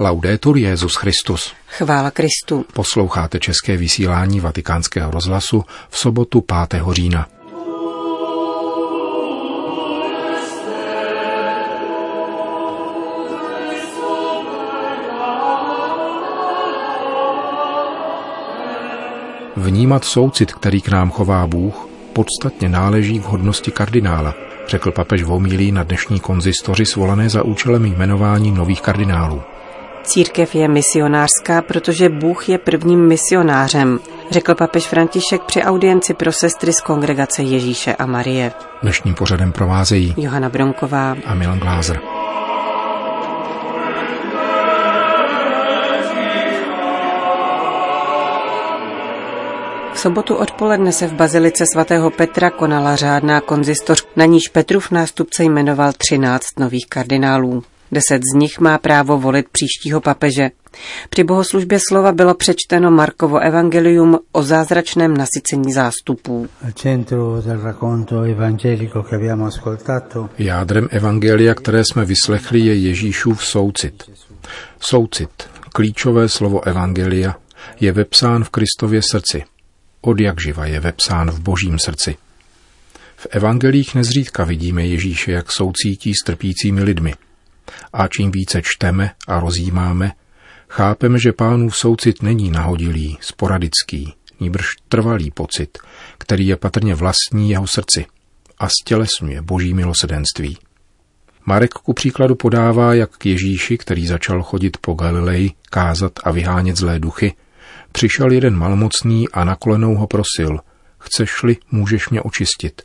Laudetur Jezus Christus. Chvála Kristu. Posloucháte české vysílání Vatikánského rozhlasu v sobotu 5. října. Vnímat soucit, který k nám chová Bůh, podstatně náleží k hodnosti kardinála, řekl papež Vomílí na dnešní konzistoři svolané za účelem jmenování nových kardinálů. Církev je misionářská, protože Bůh je prvním misionářem, řekl papež František při audienci pro sestry z kongregace Ježíše a Marie. Dnešním pořadem provázejí Johana Bronková a Milan Glázer. V sobotu odpoledne se v bazilice svatého Petra konala řádná konzistoř, na níž Petrův nástupce jmenoval 13 nových kardinálů. Deset z nich má právo volit příštího papeže. Při bohoslužbě slova bylo přečteno Markovo evangelium o zázračném nasycení zástupů. Jádrem evangelia, které jsme vyslechli, je Ježíšův soucit. Soucit, klíčové slovo evangelia, je vepsán v Kristově srdci – od jak živa je vepsán v božím srdci. V evangelích nezřídka vidíme Ježíše, jak soucítí s trpícími lidmi. A čím více čteme a rozjímáme, chápeme, že pánův soucit není nahodilý, sporadický, níbrž trvalý pocit, který je patrně vlastní jeho srdci a stělesňuje boží milosedenství. Marek ku příkladu podává, jak k Ježíši, který začal chodit po Galileji, kázat a vyhánět zlé duchy, Přišel jeden malmocný a na kolenou ho prosil, chceš-li, můžeš mě očistit.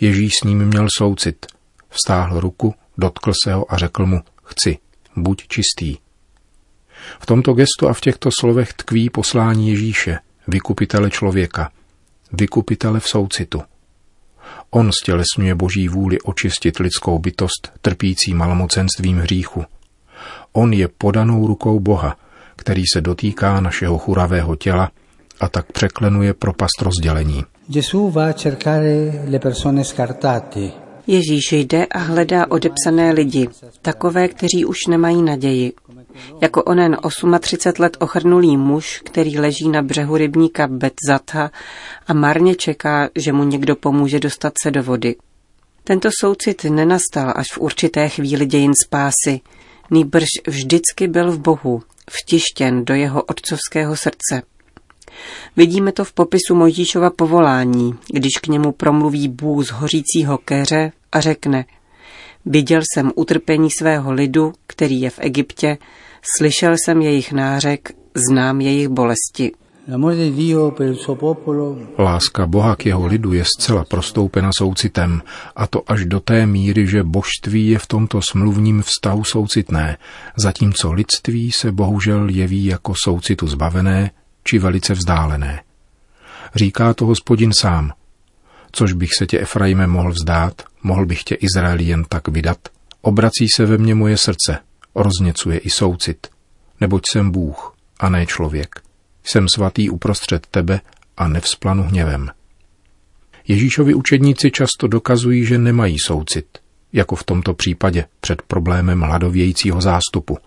Ježíš s ním měl soucit. Vstáhl ruku, dotkl se ho a řekl mu, chci, buď čistý. V tomto gestu a v těchto slovech tkví poslání Ježíše, vykupitele člověka, vykupitele v soucitu. On stělesňuje boží vůli očistit lidskou bytost trpící malomocenstvím hříchu. On je podanou rukou Boha, který se dotýká našeho churavého těla a tak překlenuje propast rozdělení. Ježíš jde a hledá odepsané lidi, takové, kteří už nemají naději. Jako onen 38 let ochrnulý muž, který leží na břehu rybníka Betzatha a marně čeká, že mu někdo pomůže dostat se do vody. Tento soucit nenastal až v určité chvíli dějin spásy, nýbrž vždycky byl v Bohu, vtištěn do jeho otcovského srdce. Vidíme to v popisu Mojžíšova povolání, když k němu promluví Bůh z hořícího keře a řekne Viděl jsem utrpení svého lidu, který je v Egyptě, slyšel jsem jejich nářek, znám jejich bolesti. Láska Boha k jeho lidu je zcela prostoupena soucitem, a to až do té míry, že božství je v tomto smluvním vztahu soucitné, zatímco lidství se bohužel jeví jako soucitu zbavené či velice vzdálené. Říká to hospodin sám. Což bych se tě, Efraime, mohl vzdát, mohl bych tě Izraeli jen tak vydat. Obrací se ve mně moje srdce, rozněcuje i soucit, neboť jsem Bůh a ne člověk jsem svatý uprostřed tebe a nevzplanu hněvem. Ježíšovi učedníci často dokazují, že nemají soucit, jako v tomto případě před problémem hladovějícího zástupu.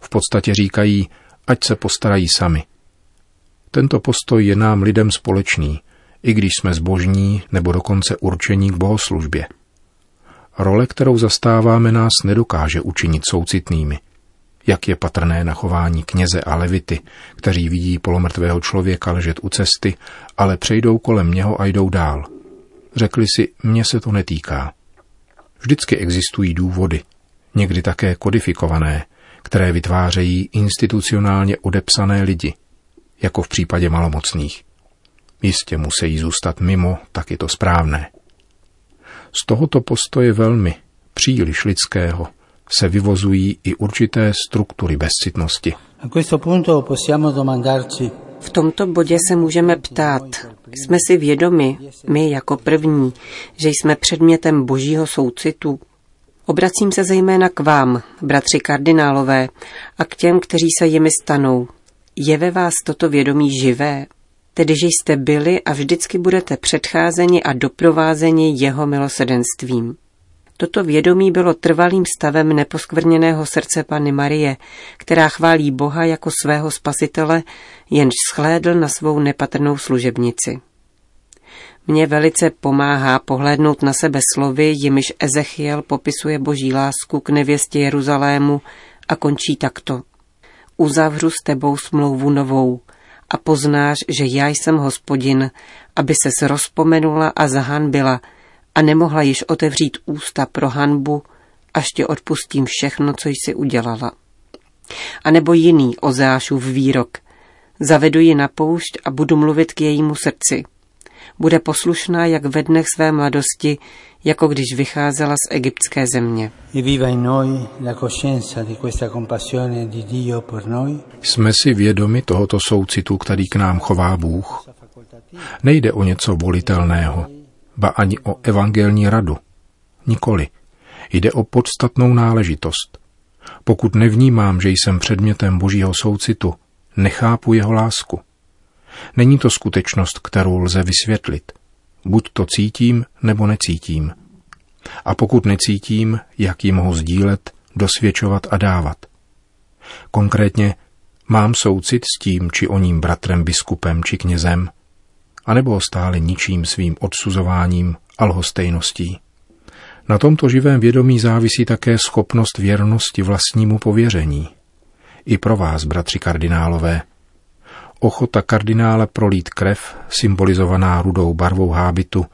V podstatě říkají, ať se postarají sami. Tento postoj je nám lidem společný, i když jsme zbožní nebo dokonce určení k bohoslužbě. Role, kterou zastáváme, nás nedokáže učinit soucitnými – jak je patrné na chování kněze a levity, kteří vidí polomrtvého člověka ležet u cesty, ale přejdou kolem něho a jdou dál. Řekli si, mně se to netýká. Vždycky existují důvody, někdy také kodifikované, které vytvářejí institucionálně odepsané lidi, jako v případě malomocných. Jistě musí zůstat mimo, tak je to správné. Z tohoto postoje velmi, příliš lidského, se vyvozují i určité struktury bezcitnosti. V tomto bodě se můžeme ptát, jsme si vědomi, my jako první, že jsme předmětem božího soucitu. Obracím se zejména k vám, bratři kardinálové, a k těm, kteří se jimi stanou. Je ve vás toto vědomí živé? Tedy, že jste byli a vždycky budete předcházeni a doprovázeni jeho milosedenstvím. Toto vědomí bylo trvalým stavem neposkvrněného srdce Panny Marie, která chválí Boha jako svého spasitele, jenž schlédl na svou nepatrnou služebnici. Mně velice pomáhá pohlédnout na sebe slovy, jimiž Ezechiel popisuje boží lásku k nevěstě Jeruzalému a končí takto. Uzavřu s tebou smlouvu novou a poznáš, že já jsem hospodin, aby se rozpomenula a zahanbila a nemohla již otevřít ústa pro hanbu, až tě odpustím všechno, co jsi udělala. A nebo jiný Ozeášův výrok. Zavedu ji na poušť a budu mluvit k jejímu srdci – bude poslušná jak ve dnech své mladosti, jako když vycházela z egyptské země. Jsme si vědomi tohoto soucitu, který k nám chová Bůh. Nejde o něco volitelného, ba ani o evangelní radu. Nikoli. Jde o podstatnou náležitost. Pokud nevnímám, že jsem předmětem božího soucitu, nechápu jeho lásku. Není to skutečnost, kterou lze vysvětlit. Buď to cítím, nebo necítím. A pokud necítím, jak ji mohu sdílet, dosvědčovat a dávat. Konkrétně, mám soucit s tím či oním bratrem, biskupem či knězem, anebo ho stále ničím svým odsuzováním a lhostejností. Na tomto živém vědomí závisí také schopnost věrnosti vlastnímu pověření. I pro vás, bratři kardinálové, Ochota kardinále prolít krev, symbolizovaná rudou barvou hábitu,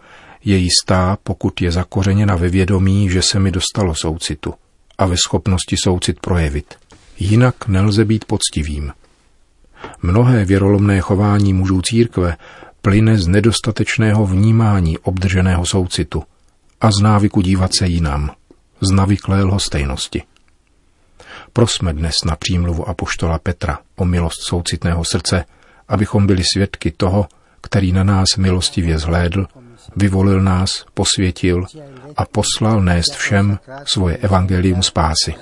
je jistá, pokud je zakořeněna ve vědomí, že se mi dostalo soucitu a ve schopnosti soucit projevit. Jinak nelze být poctivým. Mnohé věrolomné chování mužů církve plyne z nedostatečného vnímání obdrženého soucitu a z návyku dívat se jinam, z navyklé lhostejnosti. Prosme dnes na přímluvu apoštola Petra o milost soucitného srdce, abychom byli svědky toho, který na nás milostivě zhlédl, vyvolil nás, posvětil a poslal nést všem svoje evangelium spásy.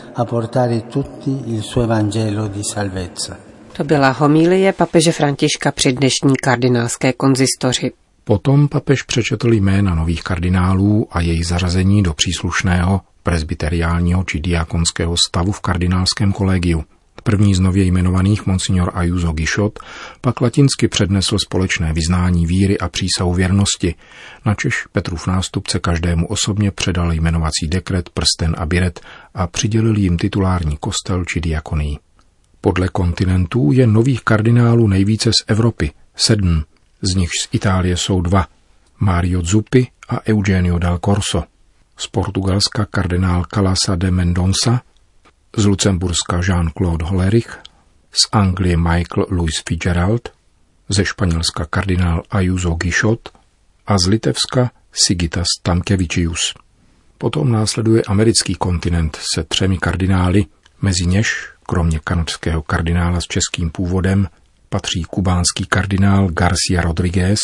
To byla homílie papeže Františka při dnešní kardinálské konzistoři. Potom papež přečetl jména nových kardinálů a jejich zařazení do příslušného presbyteriálního či diakonského stavu v kardinálském kolegiu. První z nově jmenovaných, monsignor Ayuso Gishot, pak latinsky přednesl společné vyznání víry a přísahu věrnosti, načež Petrův nástupce každému osobně předal jmenovací dekret, prsten a biret a přidělil jim titulární kostel či diakonii. Podle kontinentů je nových kardinálů nejvíce z Evropy, sedm, z nichž z Itálie jsou dva, Mario Zuppi a Eugenio dal Corso. Z Portugalska kardinál Calasa de Mendonça, z Lucemburska Jean-Claude Hollerich, z Anglie Michael Louis Fitzgerald, ze Španělska kardinál Ayuso Gishot a z Litevska Sigitas Tamkevičius. Potom následuje americký kontinent se třemi kardinály, mezi něž, kromě kanadského kardinála s českým původem, patří kubánský kardinál Garcia Rodriguez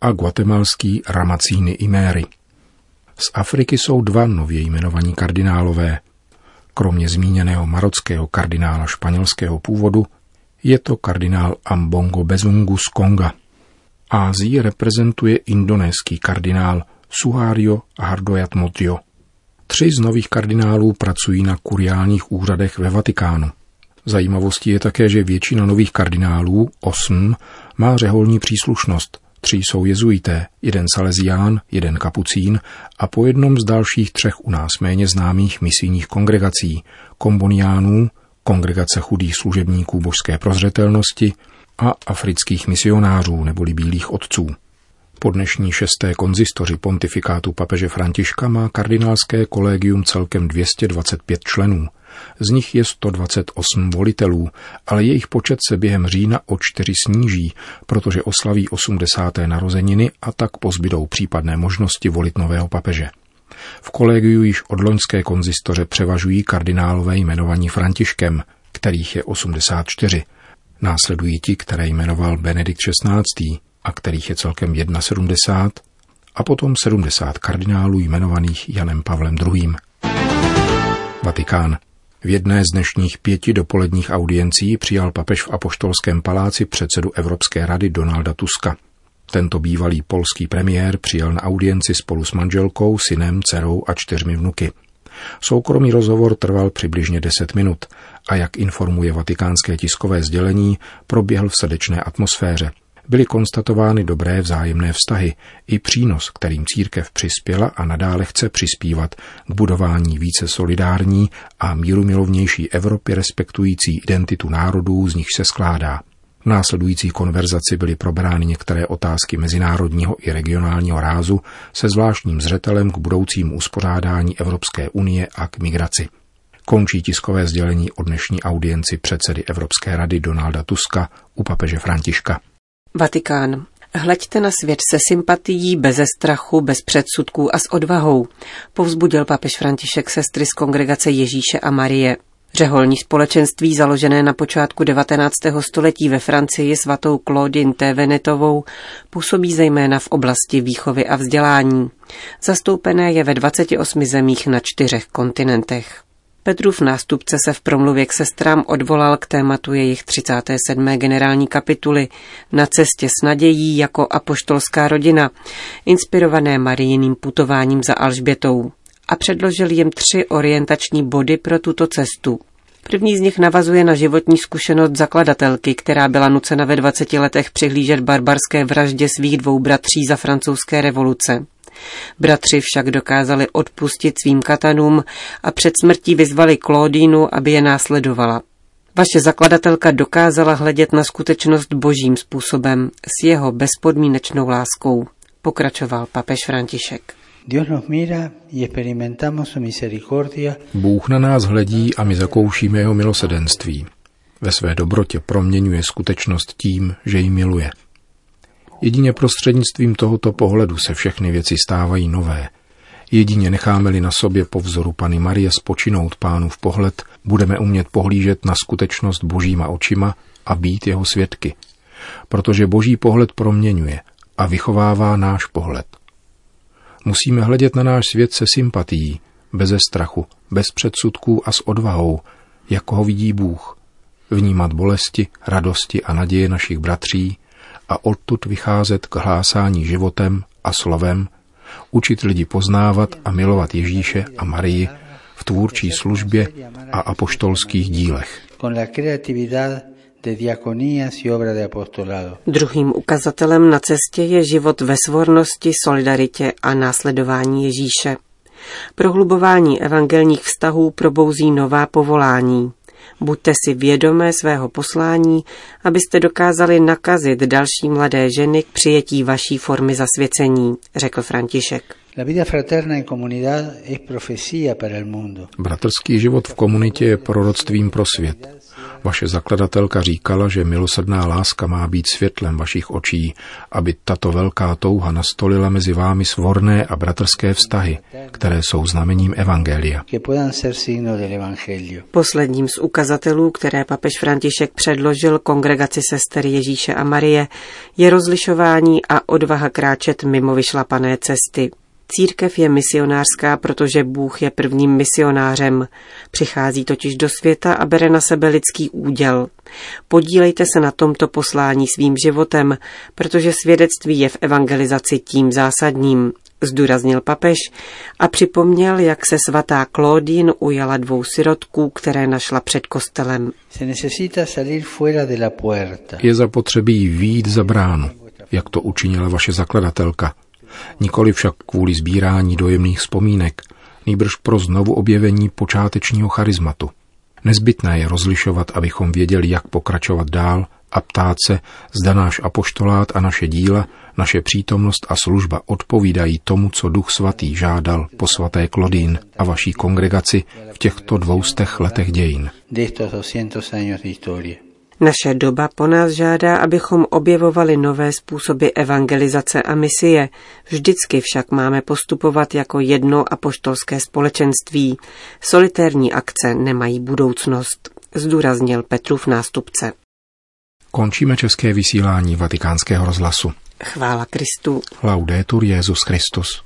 a guatemalský Ramacíny Iméry. Z Afriky jsou dva nově jmenovaní kardinálové – Kromě zmíněného marockého kardinála španělského původu je to kardinál Ambongo Bezungu z Konga. Ázii reprezentuje indonéský kardinál Suhario Hardoyat Motio. Tři z nových kardinálů pracují na kuriálních úřadech ve Vatikánu. Zajímavostí je také, že většina nových kardinálů, osm, má řeholní příslušnost, Tři jsou jezuité, jeden salezián, jeden kapucín a po jednom z dalších třech u nás méně známých misijních kongregací, komboniánů, kongregace chudých služebníků božské prozřetelnosti a afrických misionářů neboli bílých otců. Po dnešní šesté konzistoři pontifikátu papeže Františka má kardinálské kolegium celkem 225 členů – z nich je 128 volitelů, ale jejich počet se během října o čtyři sníží, protože oslaví 80. narozeniny a tak pozbydou případné možnosti volit nového papeže. V kolegiu již od loňské konzistoře převažují kardinálové jmenovaní Františkem, kterých je 84. Následují ti, které jmenoval Benedikt XVI. a kterých je celkem 71 a potom 70 kardinálů jmenovaných Janem Pavlem II. Vatikán. V jedné z dnešních pěti dopoledních audiencí přijal papež v Apoštolském paláci předsedu Evropské rady Donalda Tuska. Tento bývalý polský premiér přijel na audienci spolu s manželkou, synem, dcerou a čtyřmi vnuky. Soukromý rozhovor trval přibližně 10 minut a jak informuje vatikánské tiskové sdělení, proběhl v srdečné atmosféře. Byly konstatovány dobré vzájemné vztahy i přínos, kterým církev přispěla a nadále chce přispívat k budování více solidární a mírumilovnější Evropy respektující identitu národů, z nich se skládá. V následující konverzaci byly probrány některé otázky mezinárodního i regionálního rázu se zvláštním zřetelem k budoucímu uspořádání Evropské unie a k migraci. Končí tiskové sdělení o dnešní audienci předsedy Evropské rady Donalda Tuska u papeže Františka. Vatikán. Hleďte na svět se sympatií, beze strachu, bez předsudků a s odvahou, povzbudil papež František sestry z kongregace Ježíše a Marie. Řeholní společenství založené na počátku 19. století ve Francii svatou Claudine T. Venetovou působí zejména v oblasti výchovy a vzdělání. Zastoupené je ve 28 zemích na čtyřech kontinentech. Petrův nástupce se v promluvě k sestrám odvolal k tématu jejich 37. generální kapituly Na cestě s nadějí jako apoštolská rodina, inspirované marijiným putováním za Alžbětou a předložil jim tři orientační body pro tuto cestu. První z nich navazuje na životní zkušenost zakladatelky, která byla nucena ve 20 letech přihlížet barbarské vraždě svých dvou bratří za francouzské revoluce. Bratři však dokázali odpustit svým katanům a před smrtí vyzvali Klódínu, aby je následovala. Vaše zakladatelka dokázala hledět na skutečnost božím způsobem s jeho bezpodmínečnou láskou, pokračoval papež František. Bůh na nás hledí a my zakoušíme jeho milosedenství. Ve své dobrotě proměňuje skutečnost tím, že ji miluje. Jedině prostřednictvím tohoto pohledu se všechny věci stávají nové. Jedině necháme-li na sobě po vzoru Pany Marie spočinout pánu v pohled, budeme umět pohlížet na skutečnost božíma očima a být jeho svědky. Protože boží pohled proměňuje a vychovává náš pohled. Musíme hledět na náš svět se sympatií, beze strachu, bez předsudků a s odvahou, jako ho vidí Bůh. Vnímat bolesti, radosti a naděje našich bratří a odtud vycházet k hlásání životem a slovem, učit lidi poznávat a milovat Ježíše a Marii v tvůrčí službě a apoštolských dílech. Druhým ukazatelem na cestě je život ve svornosti, solidaritě a následování Ježíše. Prohlubování evangelních vztahů probouzí nová povolání. Buďte si vědomé svého poslání, abyste dokázali nakazit další mladé ženy k přijetí vaší formy zasvěcení, řekl František. Bratrský život v komunitě je proroctvím pro svět. Vaše zakladatelka říkala, že milosrdná láska má být světlem vašich očí, aby tato velká touha nastolila mezi vámi svorné a bratrské vztahy, které jsou znamením Evangelia. Posledním z ukazatelů, které papež František předložil kongregaci sester Ježíše a Marie, je rozlišování a odvaha kráčet mimo vyšlapané cesty. Církev je misionářská, protože Bůh je prvním misionářem. Přichází totiž do světa a bere na sebe lidský úděl. Podílejte se na tomto poslání svým životem, protože svědectví je v evangelizaci tím zásadním, zdůraznil papež a připomněl, jak se svatá Claudine ujala dvou sirotků, které našla před kostelem. Je zapotřebí výjít za bránu, jak to učinila vaše zakladatelka – nikoli však kvůli sbírání dojemných vzpomínek, nýbrž pro znovu objevení počátečního charizmatu. Nezbytné je rozlišovat, abychom věděli, jak pokračovat dál a ptát se, zda náš apoštolát a naše díla, naše přítomnost a služba odpovídají tomu, co Duch Svatý žádal po svaté Klodín a vaší kongregaci v těchto dvoustech letech dějin. Naše doba po nás žádá, abychom objevovali nové způsoby evangelizace a misie. Vždycky však máme postupovat jako jedno apoštolské společenství. Solitérní akce nemají budoucnost, zdůraznil Petrův nástupce. Končíme české vysílání vatikánského rozhlasu. Chvála Kristu. Laudetur Jezus Christus.